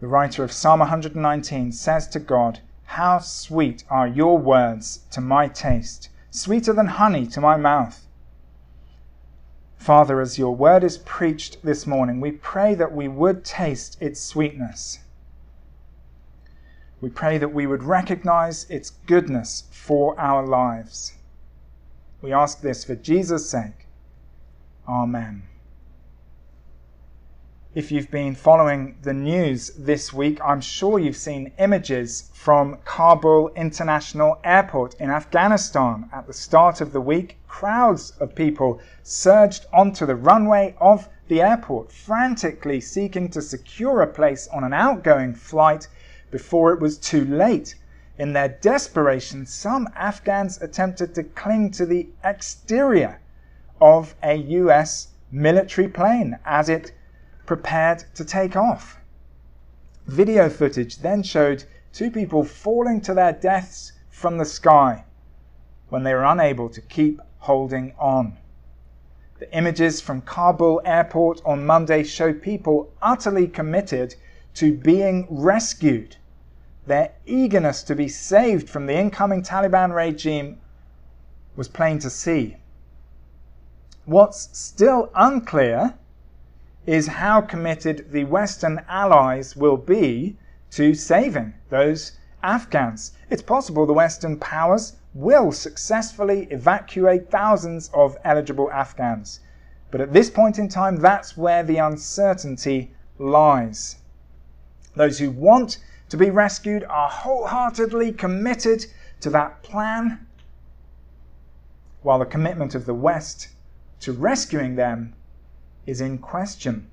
the writer of Psalm 119 says to God, How sweet are your words to my taste, sweeter than honey to my mouth. Father, as your word is preached this morning, we pray that we would taste its sweetness. We pray that we would recognize its goodness for our lives. We ask this for Jesus' sake. Amen. If you've been following the news this week, I'm sure you've seen images from Kabul International Airport in Afghanistan. At the start of the week, crowds of people surged onto the runway of the airport, frantically seeking to secure a place on an outgoing flight before it was too late. In their desperation, some Afghans attempted to cling to the exterior of a US military plane as it prepared to take off. Video footage then showed two people falling to their deaths from the sky when they were unable to keep holding on. The images from Kabul airport on Monday show people utterly committed to being rescued. Their eagerness to be saved from the incoming Taliban regime was plain to see. What's still unclear is how committed the Western allies will be to saving those Afghans. It's possible the Western powers will successfully evacuate thousands of eligible Afghans. But at this point in time, that's where the uncertainty lies. Those who want to be rescued are wholeheartedly committed to that plan, while the commitment of the West to rescuing them is in question.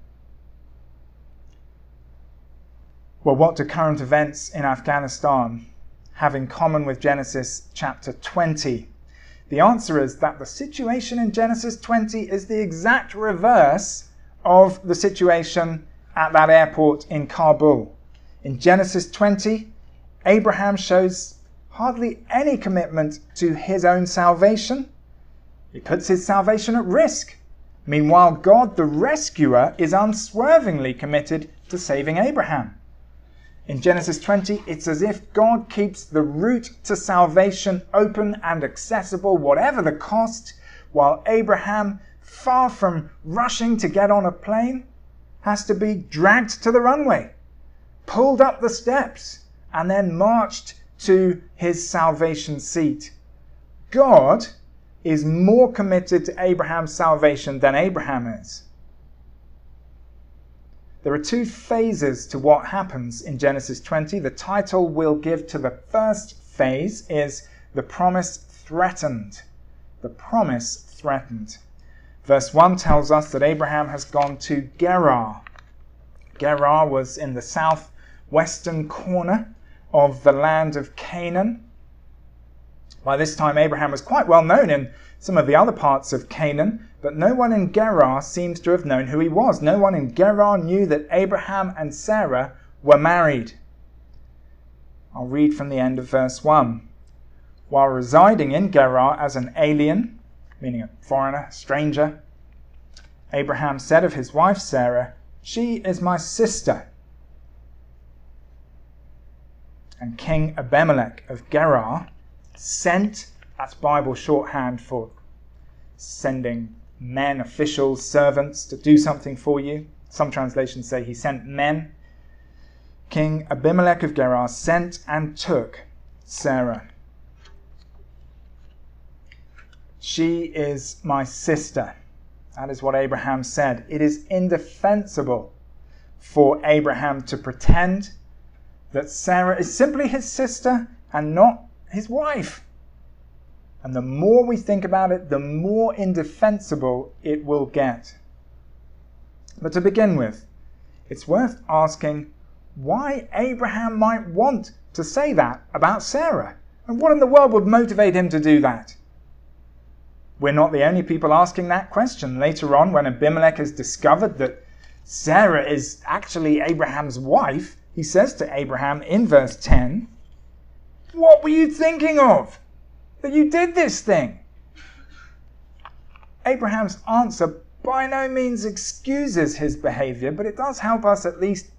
Well, what do current events in Afghanistan have in common with Genesis chapter 20? The answer is that the situation in Genesis 20 is the exact reverse of the situation at that airport in Kabul. In Genesis 20, Abraham shows hardly any commitment to his own salvation. He puts his salvation at risk. Meanwhile, God, the rescuer, is unswervingly committed to saving Abraham. In Genesis 20, it's as if God keeps the route to salvation open and accessible, whatever the cost, while Abraham, far from rushing to get on a plane, has to be dragged to the runway, pulled up the steps, and then marched to his salvation seat. God is more committed to Abraham's salvation than Abraham is. There are two phases to what happens in Genesis 20. The title we'll give to the first phase is the promise threatened. The promise threatened. Verse 1 tells us that Abraham has gone to Gerar. Gerar was in the southwestern corner of the land of Canaan. By this time, Abraham was quite well known in some of the other parts of Canaan, but no one in Gerar seems to have known who he was. No one in Gerar knew that Abraham and Sarah were married. I'll read from the end of verse 1. While residing in Gerar as an alien, meaning a foreigner, stranger, Abraham said of his wife Sarah, She is my sister. And King Abimelech of Gerar Sent, that's Bible shorthand for sending men, officials, servants to do something for you. Some translations say he sent men. King Abimelech of Gerar sent and took Sarah. She is my sister. That is what Abraham said. It is indefensible for Abraham to pretend that Sarah is simply his sister and not his wife. And the more we think about it, the more indefensible it will get. But to begin with, it's worth asking why Abraham might want to say that about Sarah. And what in the world would motivate him to do that? We're not the only people asking that question. Later on, when Abimelech has discovered that Sarah is actually Abraham's wife, he says to Abraham in verse 10, what were you thinking of? That you did this thing? Abraham's answer by no means excuses his behavior, but it does help us at least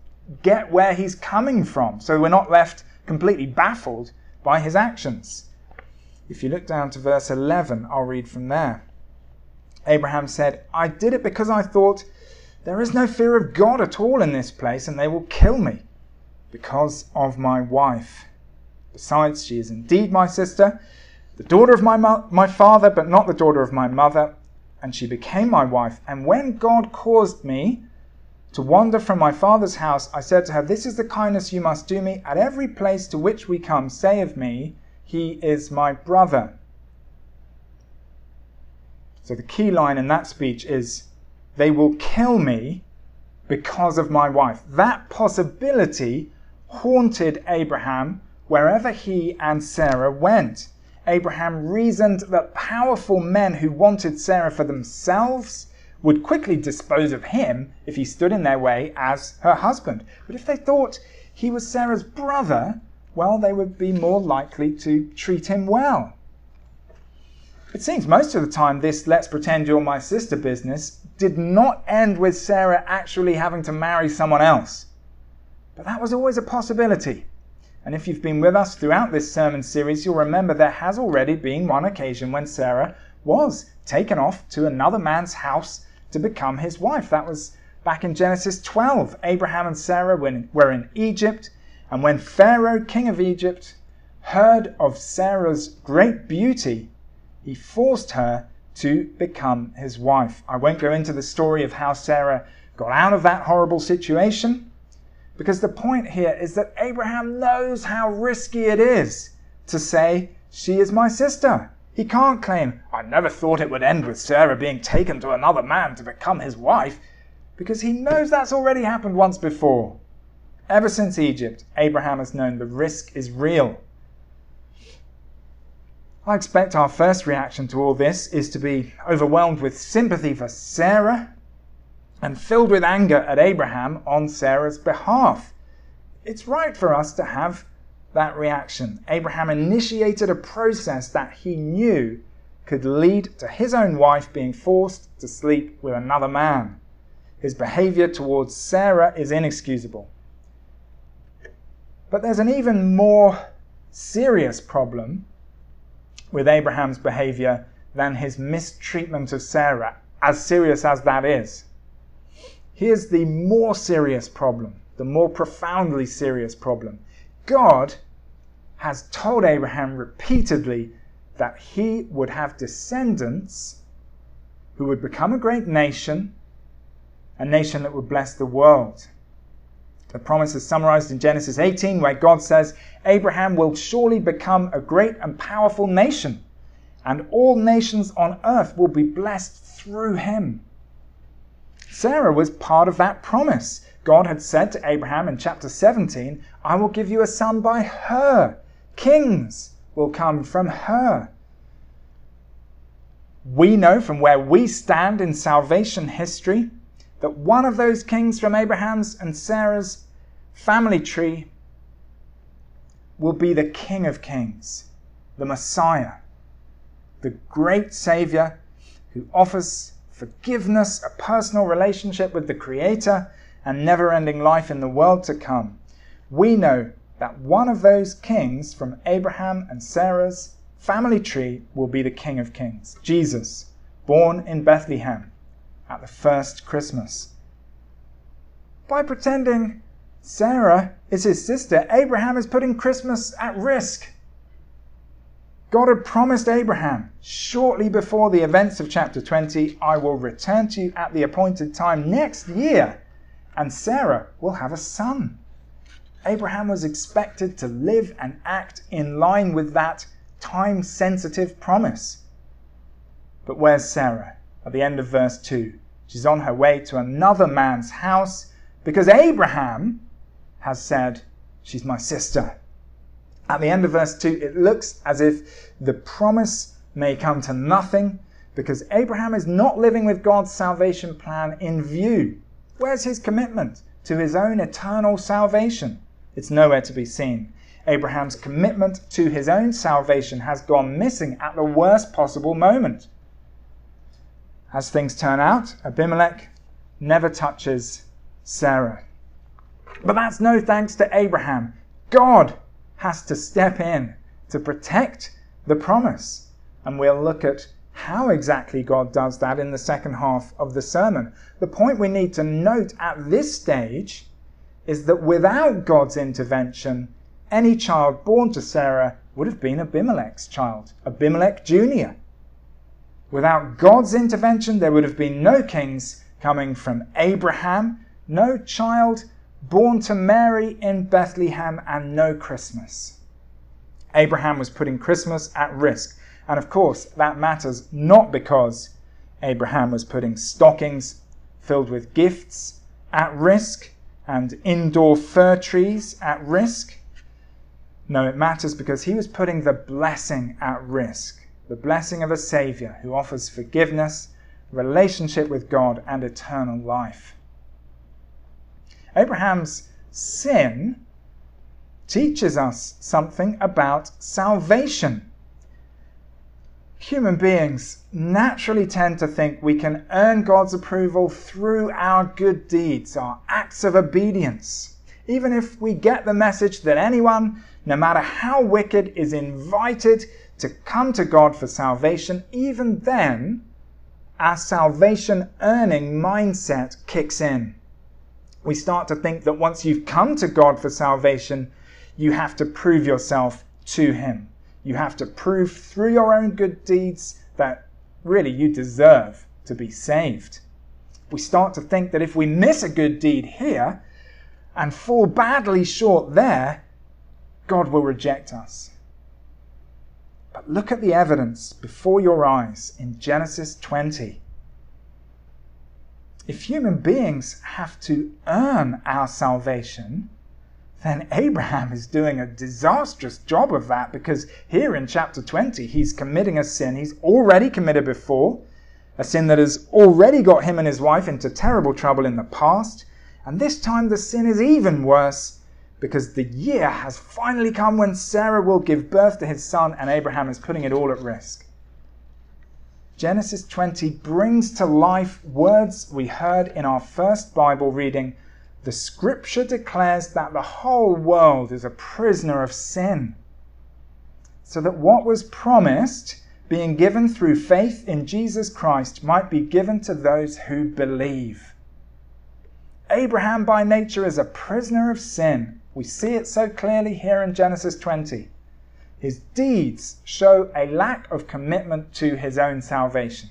get where he's coming from so we're not left completely baffled by his actions. If you look down to verse 11, I'll read from there. Abraham said, I did it because I thought, there is no fear of God at all in this place, and they will kill me because of my wife. Besides, she is indeed my sister, the daughter of my, mo- my father, but not the daughter of my mother, and she became my wife. And when God caused me to wander from my father's house, I said to her, This is the kindness you must do me. At every place to which we come, say of me, He is my brother. So the key line in that speech is, They will kill me because of my wife. That possibility haunted Abraham wherever he and Sarah went. Abraham reasoned that powerful men who wanted Sarah for themselves would quickly dispose of him if he stood in their way as her husband. But if they thought he was Sarah's brother, well, they would be more likely to treat him well. It seems most of the time this let's pretend you're my sister business did not end with Sarah actually having to marry someone else. But that was always a possibility. And if you've been with us throughout this sermon series, you'll remember there has already been one occasion when Sarah was taken off to another man's house to become his wife. That was back in Genesis 12. Abraham and Sarah were in Egypt, and when Pharaoh, king of Egypt, heard of Sarah's great beauty, he forced her to become his wife. I won't go into the story of how Sarah got out of that horrible situation, because the point here is that Abraham knows how risky it is to say, She is my sister. He can't claim, I never thought it would end with Sarah being taken to another man to become his wife, because he knows that's already happened once before. Ever since Egypt, Abraham has known the risk is real. I expect our first reaction to all this is to be overwhelmed with sympathy for Sarah and filled with anger at Abraham on Sarah's behalf. It's right for us to have that reaction. Abraham initiated a process that he knew could lead to his own wife being forced to sleep with another man. His behavior towards Sarah is inexcusable. But there's an even more serious problem with Abraham's behavior than his mistreatment of Sarah, as serious as that is. Here's the more serious problem, the more profoundly serious problem. God has told Abraham repeatedly that he would have descendants who would become a great nation, a nation that would bless the world. The promise is summarized in Genesis 18, where God says, Abraham will surely become a great and powerful nation, and all nations on earth will be blessed through him. Sarah was part of that promise. God had said to Abraham in chapter 17, I will give you a son by her. Kings will come from her. We know from where we stand in salvation history that one of those kings from Abraham's and Sarah's family tree will be the King of Kings, the Messiah, the great Savior who offers forgiveness, a personal relationship with the Creator, and never ending life in the world to come. We know that one of those kings from Abraham and Sarah's family tree will be the King of Kings, Jesus, born in Bethlehem at the first Christmas. By pretending Sarah is his sister, Abraham is putting Christmas at risk. God had promised Abraham shortly before the events of chapter 20, I will return to you at the appointed time next year, and Sarah will have a son. Abraham was expected to live and act in line with that time sensitive promise. But where's Sarah? at the end of verse 2. She's on her way to another man's house because Abraham has said, She's my sister. At the end of verse 2, it looks as if the promise may come to nothing because Abraham is not living with God's salvation plan in view. Where's his commitment to his own eternal salvation? It's nowhere to be seen. Abraham's commitment to his own salvation has gone missing at the worst possible moment. As things turn out, Abimelech never touches Sarah. But that's no thanks to Abraham. God has to step in to protect the promise. And we'll look at how exactly God does that in the second half of the sermon. The point we need to note at this stage is that without God's intervention, any child born to Sarah would have been Abimelech's child, Abimelech Jr. Without God's intervention, there would have been no kings coming from Abraham, no child born to Mary in Bethlehem, and no Christmas. Abraham was putting Christmas at risk. And of course, that matters not because Abraham was putting stockings filled with gifts at risk and indoor fir trees at risk. No, it matters because he was putting the blessing at risk the blessing of a Savior who offers forgiveness, relationship with God, and eternal life. Abraham's sin teaches us something about salvation. Human beings naturally tend to think we can earn God's approval through our good deeds, our acts of obedience. Even if we get the message that anyone, no matter how wicked, is invited to come to God for salvation, even then, our salvation earning mindset kicks in. We start to think that once you've come to God for salvation, you have to prove yourself to Him. You have to prove through your own good deeds that really you deserve to be saved. We start to think that if we miss a good deed here and fall badly short there, God will reject us. But look at the evidence before your eyes in Genesis 20. If human beings have to earn our salvation, then Abraham is doing a disastrous job of that because here in chapter 20, he's committing a sin he's already committed before, a sin that has already got him and his wife into terrible trouble in the past, and this time the sin is even worse because the year has finally come when Sarah will give birth to his son, and Abraham is putting it all at risk. Genesis 20 brings to life words we heard in our first Bible reading. The scripture declares that the whole world is a prisoner of sin. So that what was promised, being given through faith in Jesus Christ, might be given to those who believe. Abraham by nature is a prisoner of sin we see it so clearly here in Genesis 20. His deeds show a lack of commitment to his own salvation.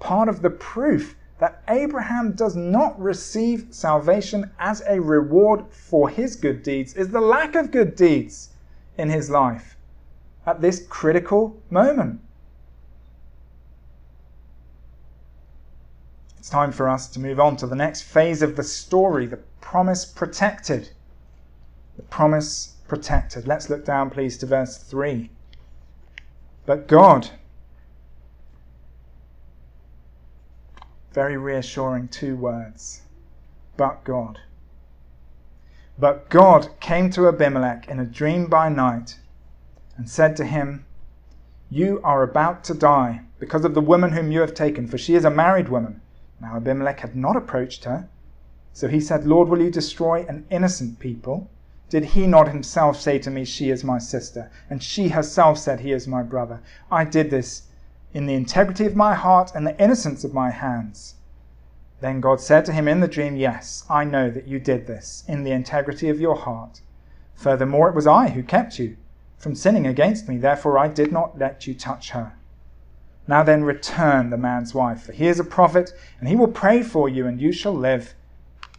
Part of the proof that Abraham does not receive salvation as a reward for his good deeds is the lack of good deeds in his life at this critical moment. It's time for us to move on to the next phase of the story, the promise protected. The promise protected. Let's look down, please, to verse 3. But God, very reassuring two words. But God. But God came to Abimelech in a dream by night and said to him, You are about to die because of the woman whom you have taken, for she is a married woman. Now Abimelech had not approached her so he said, Lord, will you destroy an innocent people? Did he not himself say to me, She is my sister? And she herself said, He is my brother. I did this in the integrity of my heart and the innocence of my hands. Then God said to him in the dream, Yes, I know that you did this in the integrity of your heart. Furthermore, it was I who kept you from sinning against me, therefore I did not let you touch her. Now then, return the man's wife, for he is a prophet, and he will pray for you, and you shall live.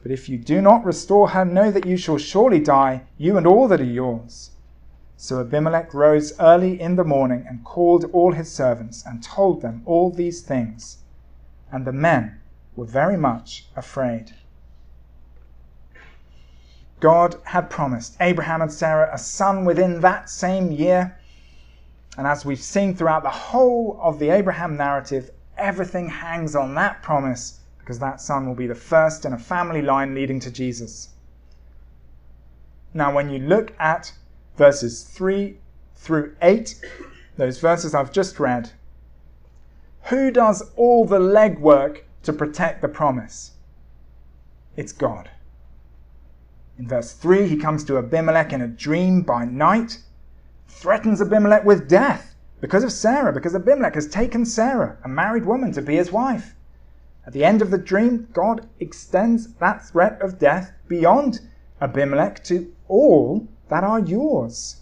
But if you do not restore her, know that you shall surely die, you and all that are yours. So Abimelech rose early in the morning and called all his servants and told them all these things. And the men were very much afraid. God had promised Abraham and Sarah a son within that same year. And as we've seen throughout the whole of the Abraham narrative, everything hangs on that promise because that son will be the first in a family line leading to Jesus. Now, when you look at verses 3 through 8, those verses I've just read, who does all the legwork to protect the promise? It's God. In verse 3, he comes to Abimelech in a dream by night, threatens Abimelech with death because of Sarah, because Abimelech has taken Sarah, a married woman, to be his wife. At the end of the dream, God extends that threat of death beyond Abimelech to all that are yours.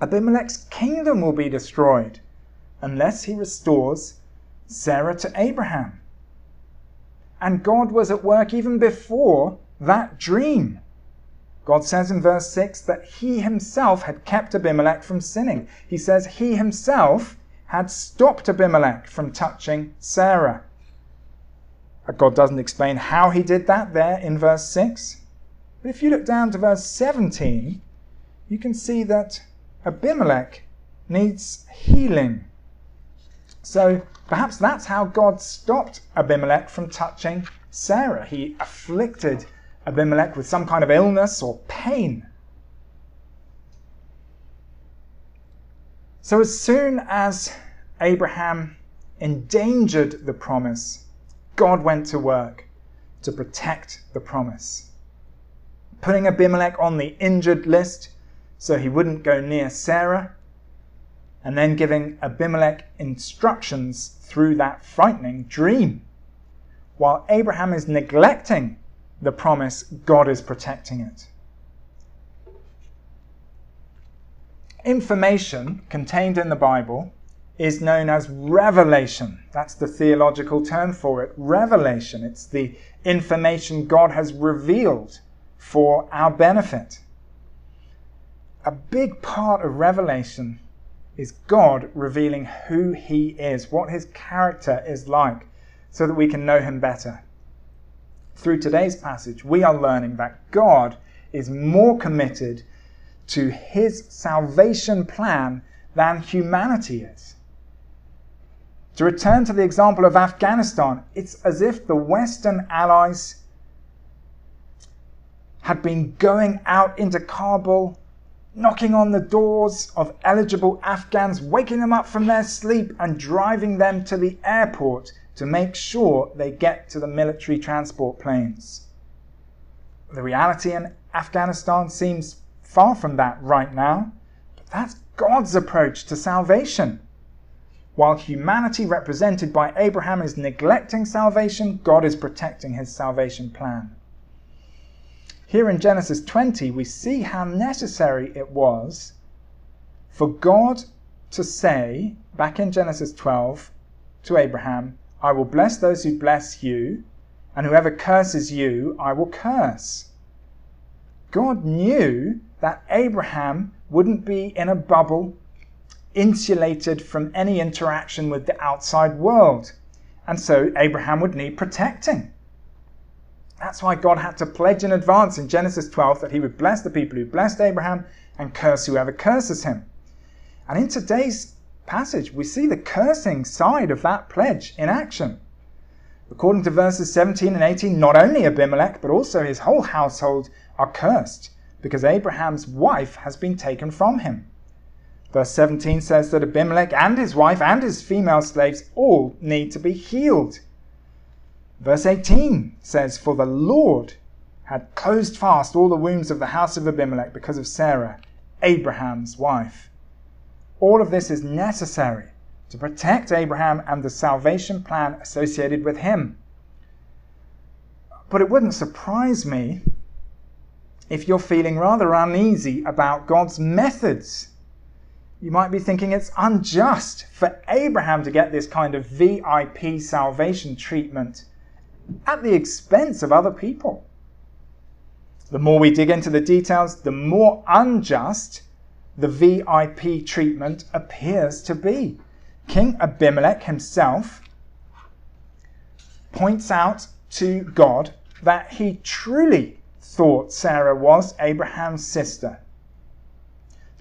Abimelech's kingdom will be destroyed unless he restores Sarah to Abraham. And God was at work even before that dream. God says in verse 6 that he himself had kept Abimelech from sinning. He says he himself had stopped Abimelech from touching Sarah. God doesn't explain how he did that there in verse 6. But if you look down to verse 17, you can see that Abimelech needs healing. So perhaps that's how God stopped Abimelech from touching Sarah. He afflicted Abimelech with some kind of illness or pain. So as soon as Abraham endangered the promise, God went to work to protect the promise. Putting Abimelech on the injured list so he wouldn't go near Sarah, and then giving Abimelech instructions through that frightening dream. While Abraham is neglecting the promise, God is protecting it. Information contained in the Bible is known as revelation. That's the theological term for it. Revelation. It's the information God has revealed for our benefit. A big part of revelation is God revealing who He is, what His character is like, so that we can know Him better. Through today's passage, we are learning that God is more committed to His salvation plan than humanity is. To return to the example of Afghanistan, it's as if the Western allies had been going out into Kabul, knocking on the doors of eligible Afghans, waking them up from their sleep, and driving them to the airport to make sure they get to the military transport planes. The reality in Afghanistan seems far from that right now, but that's God's approach to salvation. While humanity, represented by Abraham, is neglecting salvation, God is protecting his salvation plan. Here in Genesis 20, we see how necessary it was for God to say, back in Genesis 12, to Abraham, I will bless those who bless you, and whoever curses you, I will curse. God knew that Abraham wouldn't be in a bubble insulated from any interaction with the outside world. And so Abraham would need protecting. That's why God had to pledge in advance in Genesis 12 that he would bless the people who blessed Abraham and curse whoever curses him. And in today's passage, we see the cursing side of that pledge in action. According to verses 17 and 18, not only Abimelech, but also his whole household are cursed because Abraham's wife has been taken from him. Verse 17 says that Abimelech and his wife and his female slaves all need to be healed. Verse 18 says, For the Lord had closed fast all the wombs of the house of Abimelech because of Sarah, Abraham's wife. All of this is necessary to protect Abraham and the salvation plan associated with him. But it wouldn't surprise me if you're feeling rather uneasy about God's methods you might be thinking it's unjust for Abraham to get this kind of VIP salvation treatment at the expense of other people. The more we dig into the details, the more unjust the VIP treatment appears to be. King Abimelech himself points out to God that he truly thought Sarah was Abraham's sister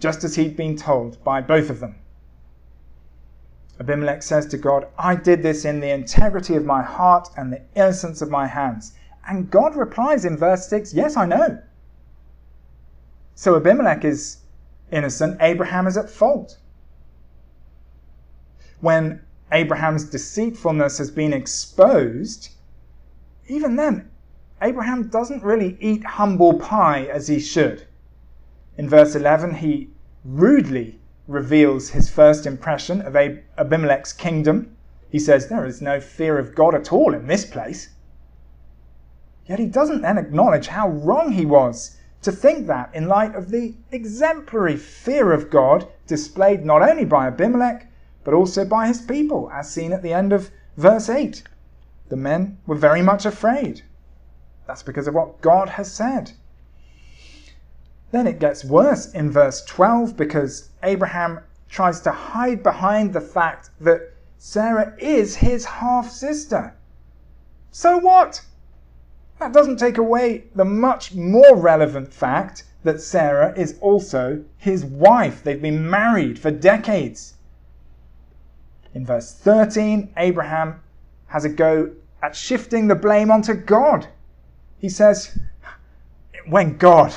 just as he'd been told by both of them. Abimelech says to God, I did this in the integrity of my heart and the innocence of my hands. And God replies in verse 6, Yes, I know. So Abimelech is innocent, Abraham is at fault. When Abraham's deceitfulness has been exposed, even then, Abraham doesn't really eat humble pie as he should. In verse 11, he rudely reveals his first impression of Abimelech's kingdom. He says, There is no fear of God at all in this place. Yet he doesn't then acknowledge how wrong he was to think that in light of the exemplary fear of God displayed not only by Abimelech, but also by his people, as seen at the end of verse 8. The men were very much afraid. That's because of what God has said. Then it gets worse in verse 12 because Abraham tries to hide behind the fact that Sarah is his half sister. So what? That doesn't take away the much more relevant fact that Sarah is also his wife. They've been married for decades. In verse 13, Abraham has a go at shifting the blame onto God. He says, When God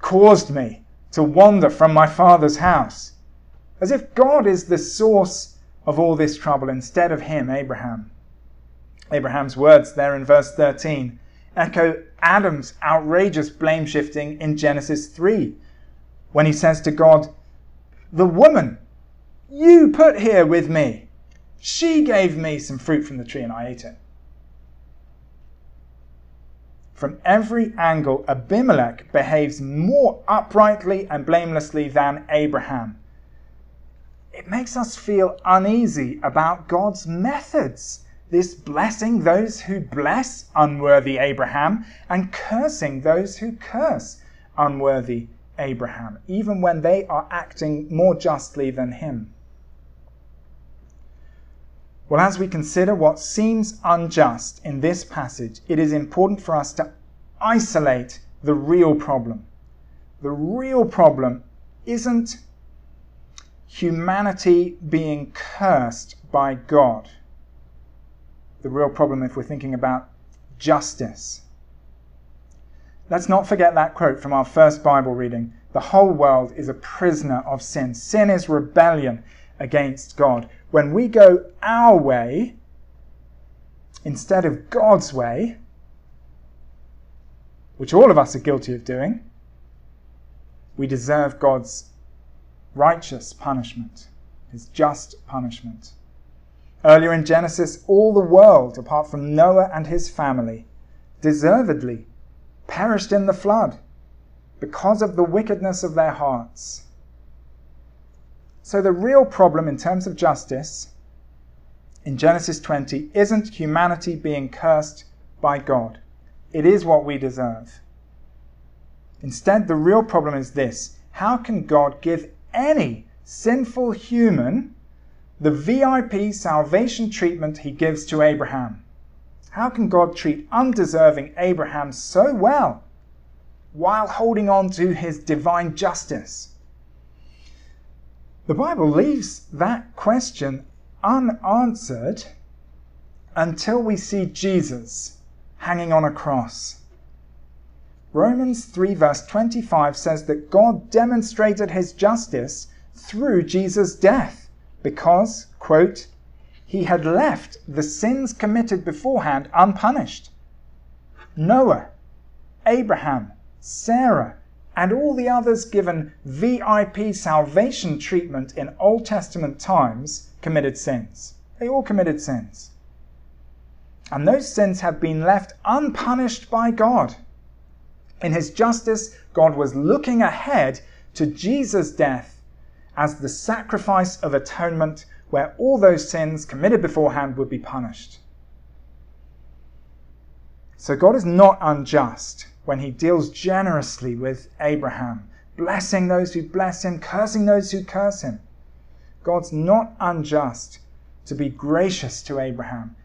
caused me to wander from my father's house, as if God is the source of all this trouble instead of him, Abraham. Abraham's words there in verse 13 echo Adam's outrageous blame shifting in Genesis 3 when he says to God, The woman you put here with me, she gave me some fruit from the tree and I ate it. From every angle, Abimelech behaves more uprightly and blamelessly than Abraham. It makes us feel uneasy about God's methods this blessing those who bless unworthy Abraham and cursing those who curse unworthy Abraham, even when they are acting more justly than him. Well, as we consider what seems unjust in this passage, it is important for us to isolate the real problem. The real problem isn't humanity being cursed by God the real problem if we're thinking about justice. Let's not forget that quote from our first Bible reading The whole world is a prisoner of sin. Sin is rebellion against God. When we go our way instead of God's way, which all of us are guilty of doing, we deserve God's righteous punishment, his just punishment. Earlier in Genesis, all the world, apart from Noah and his family, deservedly perished in the flood because of the wickedness of their hearts. So, the real problem in terms of justice in Genesis 20 isn't humanity being cursed by God, it is what we deserve. Instead, the real problem is this how can God give any sinful human the VIP salvation treatment he gives to Abraham. How can God treat undeserving Abraham so well while holding on to his divine justice? The Bible leaves that question unanswered until we see Jesus hanging on a cross. Romans 3, verse 25 says that God demonstrated his justice through Jesus' death because, quote, he had left the sins committed beforehand unpunished. Noah, Abraham, Sarah, and all the others given VIP salvation treatment in Old Testament times committed sins. They all committed sins. And those sins have been left unpunished by God. In his justice, God was looking ahead to Jesus' death as the sacrifice of atonement where all those sins committed beforehand would be punished. So God is not unjust when he deals generously with Abraham, blessing those who bless him, cursing those who curse him. God's not unjust to be gracious to Abraham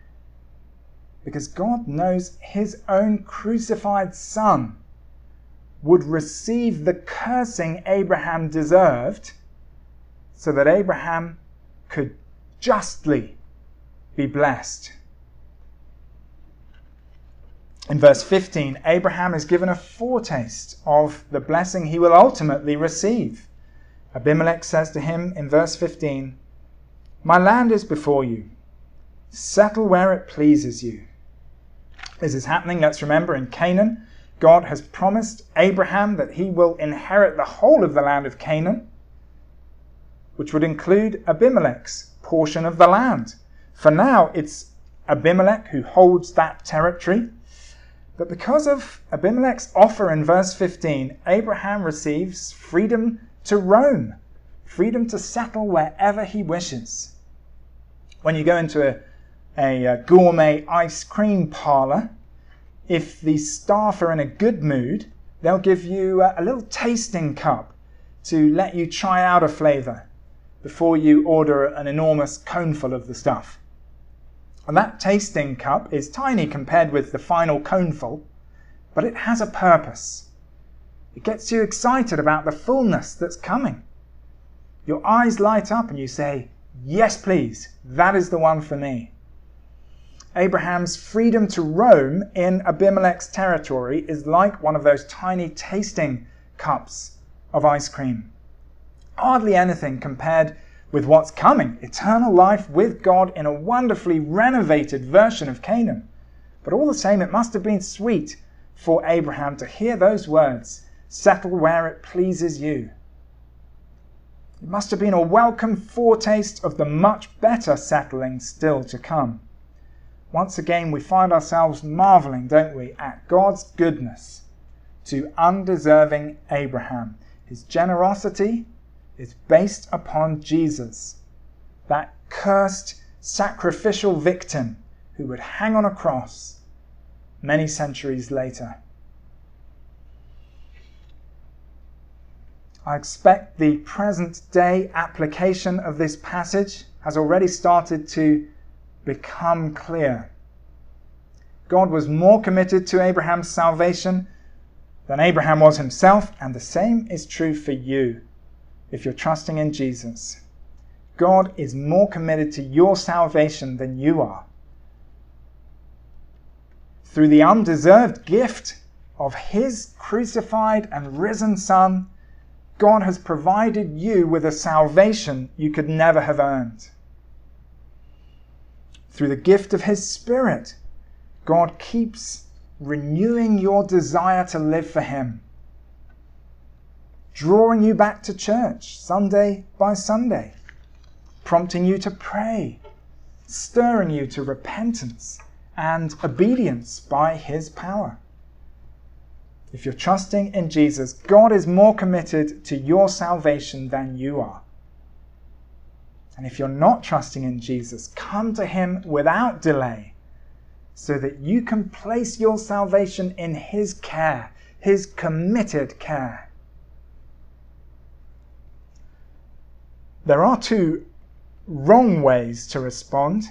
because God knows his own crucified son would receive the cursing Abraham deserved so that Abraham could justly be blessed. In verse 15, Abraham is given a foretaste of the blessing he will ultimately receive. Abimelech says to him in verse 15, My land is before you. Settle where it pleases you. This is happening, let's remember, in Canaan. God has promised Abraham that he will inherit the whole of the land of Canaan, which would include Abimelech's portion of the land. For now, it's Abimelech who holds that territory. But because of Abimelech's offer in verse 15, Abraham receives freedom to roam, freedom to settle wherever he wishes. When you go into a, a, a gourmet ice cream parlor, if the staff are in a good mood, they'll give you a, a little tasting cup to let you try out a flavor before you order an enormous coneful of the stuff. And that tasting cup is tiny compared with the final coneful, but it has a purpose. It gets you excited about the fullness that's coming. Your eyes light up and you say, Yes, please, that is the one for me. Abraham's freedom to roam in Abimelech's territory is like one of those tiny tasting cups of ice cream. Hardly anything compared with what's coming eternal life with God in a wonderfully renovated version of Canaan. But all the same, it must have been sweet for Abraham to hear those words settle where it pleases you. It must have been a welcome foretaste of the much better settling still to come once again we find ourselves marveling, don't we, at God's goodness to undeserving Abraham. His generosity is based upon Jesus, that cursed sacrificial victim who would hang on a cross many centuries later. I expect the present day application of this passage has already started to become clear. God was more committed to Abraham's salvation than Abraham was himself, and the same is true for you if you're trusting in Jesus. God is more committed to your salvation than you are. Through the undeserved gift of His crucified and risen Son, God has provided you with a salvation you could never have earned through the gift of His Spirit, God keeps renewing your desire to live for Him, drawing you back to church Sunday by Sunday, prompting you to pray, stirring you to repentance and obedience by His power. If you're trusting in Jesus, God is more committed to your salvation than you are. And if you're not trusting in Jesus, come to Him without delay so that you can place your salvation in His care, His committed care. There are two wrong ways to respond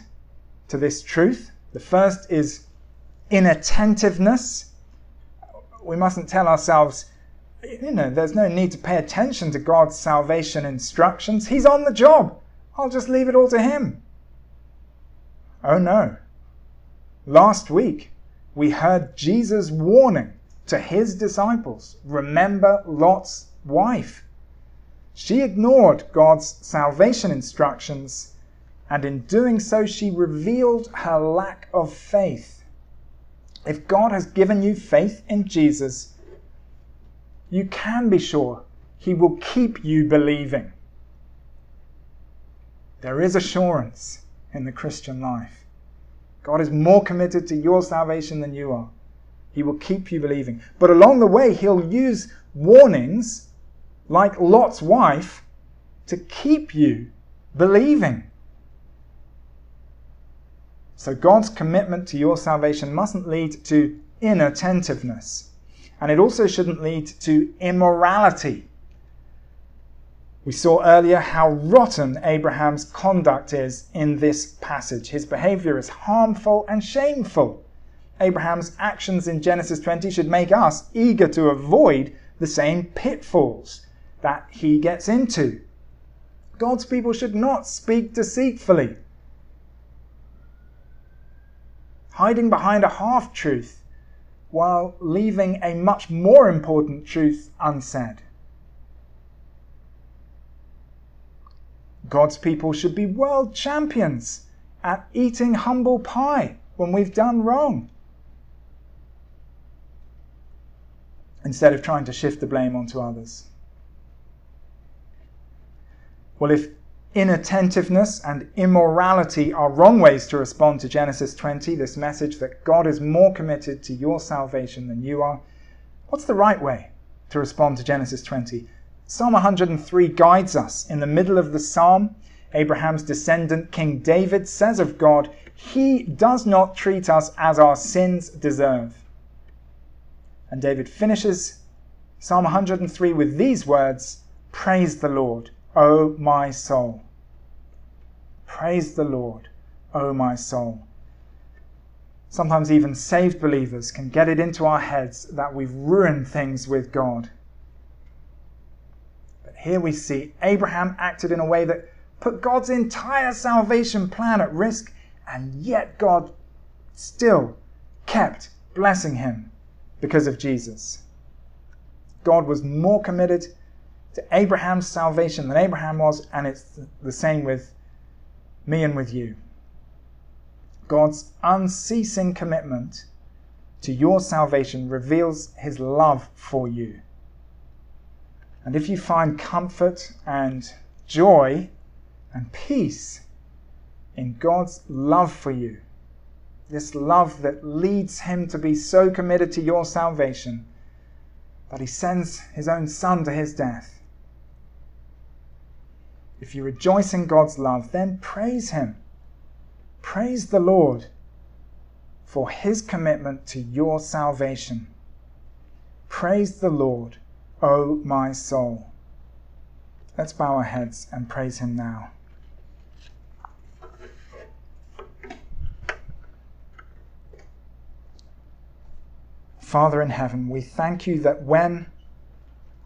to this truth. The first is inattentiveness. We mustn't tell ourselves, you know, there's no need to pay attention to God's salvation instructions. He's on the job. I'll just leave it all to him. Oh no. Last week, we heard Jesus' warning to his disciples remember Lot's wife. She ignored God's salvation instructions, and in doing so, she revealed her lack of faith. If God has given you faith in Jesus, you can be sure He will keep you believing. There is assurance in the Christian life. God is more committed to your salvation than you are. He will keep you believing. But along the way, He'll use warnings like Lot's wife to keep you believing. So God's commitment to your salvation mustn't lead to inattentiveness. And it also shouldn't lead to immorality. We saw earlier how rotten Abraham's conduct is in this passage. His behavior is harmful and shameful. Abraham's actions in Genesis 20 should make us eager to avoid the same pitfalls that he gets into. God's people should not speak deceitfully, hiding behind a half truth while leaving a much more important truth unsaid. God's people should be world champions at eating humble pie when we've done wrong. instead of trying to shift the blame onto others. Well, if inattentiveness and immorality are wrong ways to respond to Genesis 20, this message that God is more committed to your salvation than you are, what's the right way to respond to Genesis 20? Psalm 103 guides us. In the middle of the psalm, Abraham's descendant King David says of God, He does not treat us as our sins deserve. And David finishes Psalm 103 with these words Praise the Lord, O my soul. Praise the Lord, O my soul. Sometimes even saved believers can get it into our heads that we've ruined things with God. But here we see Abraham acted in a way that put God's entire salvation plan at risk, and yet God still kept blessing him because of Jesus. God was more committed to Abraham's salvation than Abraham was, and it's the same with me and with you. God's unceasing commitment to your salvation reveals his love for you. And if you find comfort and joy and peace in God's love for you, this love that leads him to be so committed to your salvation that he sends his own son to his death. If you rejoice in God's love, then praise him. Praise the Lord for his commitment to your salvation. Praise the Lord O my soul. Let's bow our heads and praise Him now. Father in heaven, we thank you that when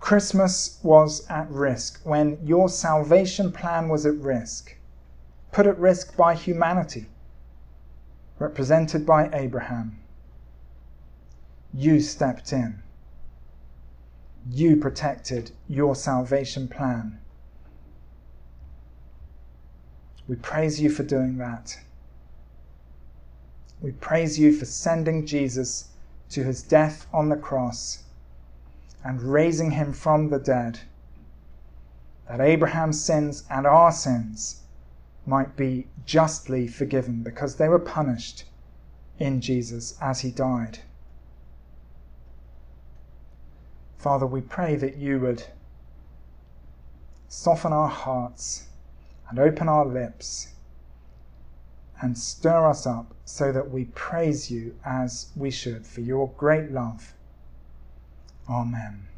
Christmas was at risk, when your salvation plan was at risk, put at risk by humanity, represented by Abraham, you stepped in you protected your salvation plan. We praise you for doing that. We praise you for sending Jesus to his death on the cross and raising him from the dead, that Abraham's sins and our sins might be justly forgiven because they were punished in Jesus as he died. Father, we pray that you would soften our hearts and open our lips and stir us up so that we praise you as we should for your great love. Amen.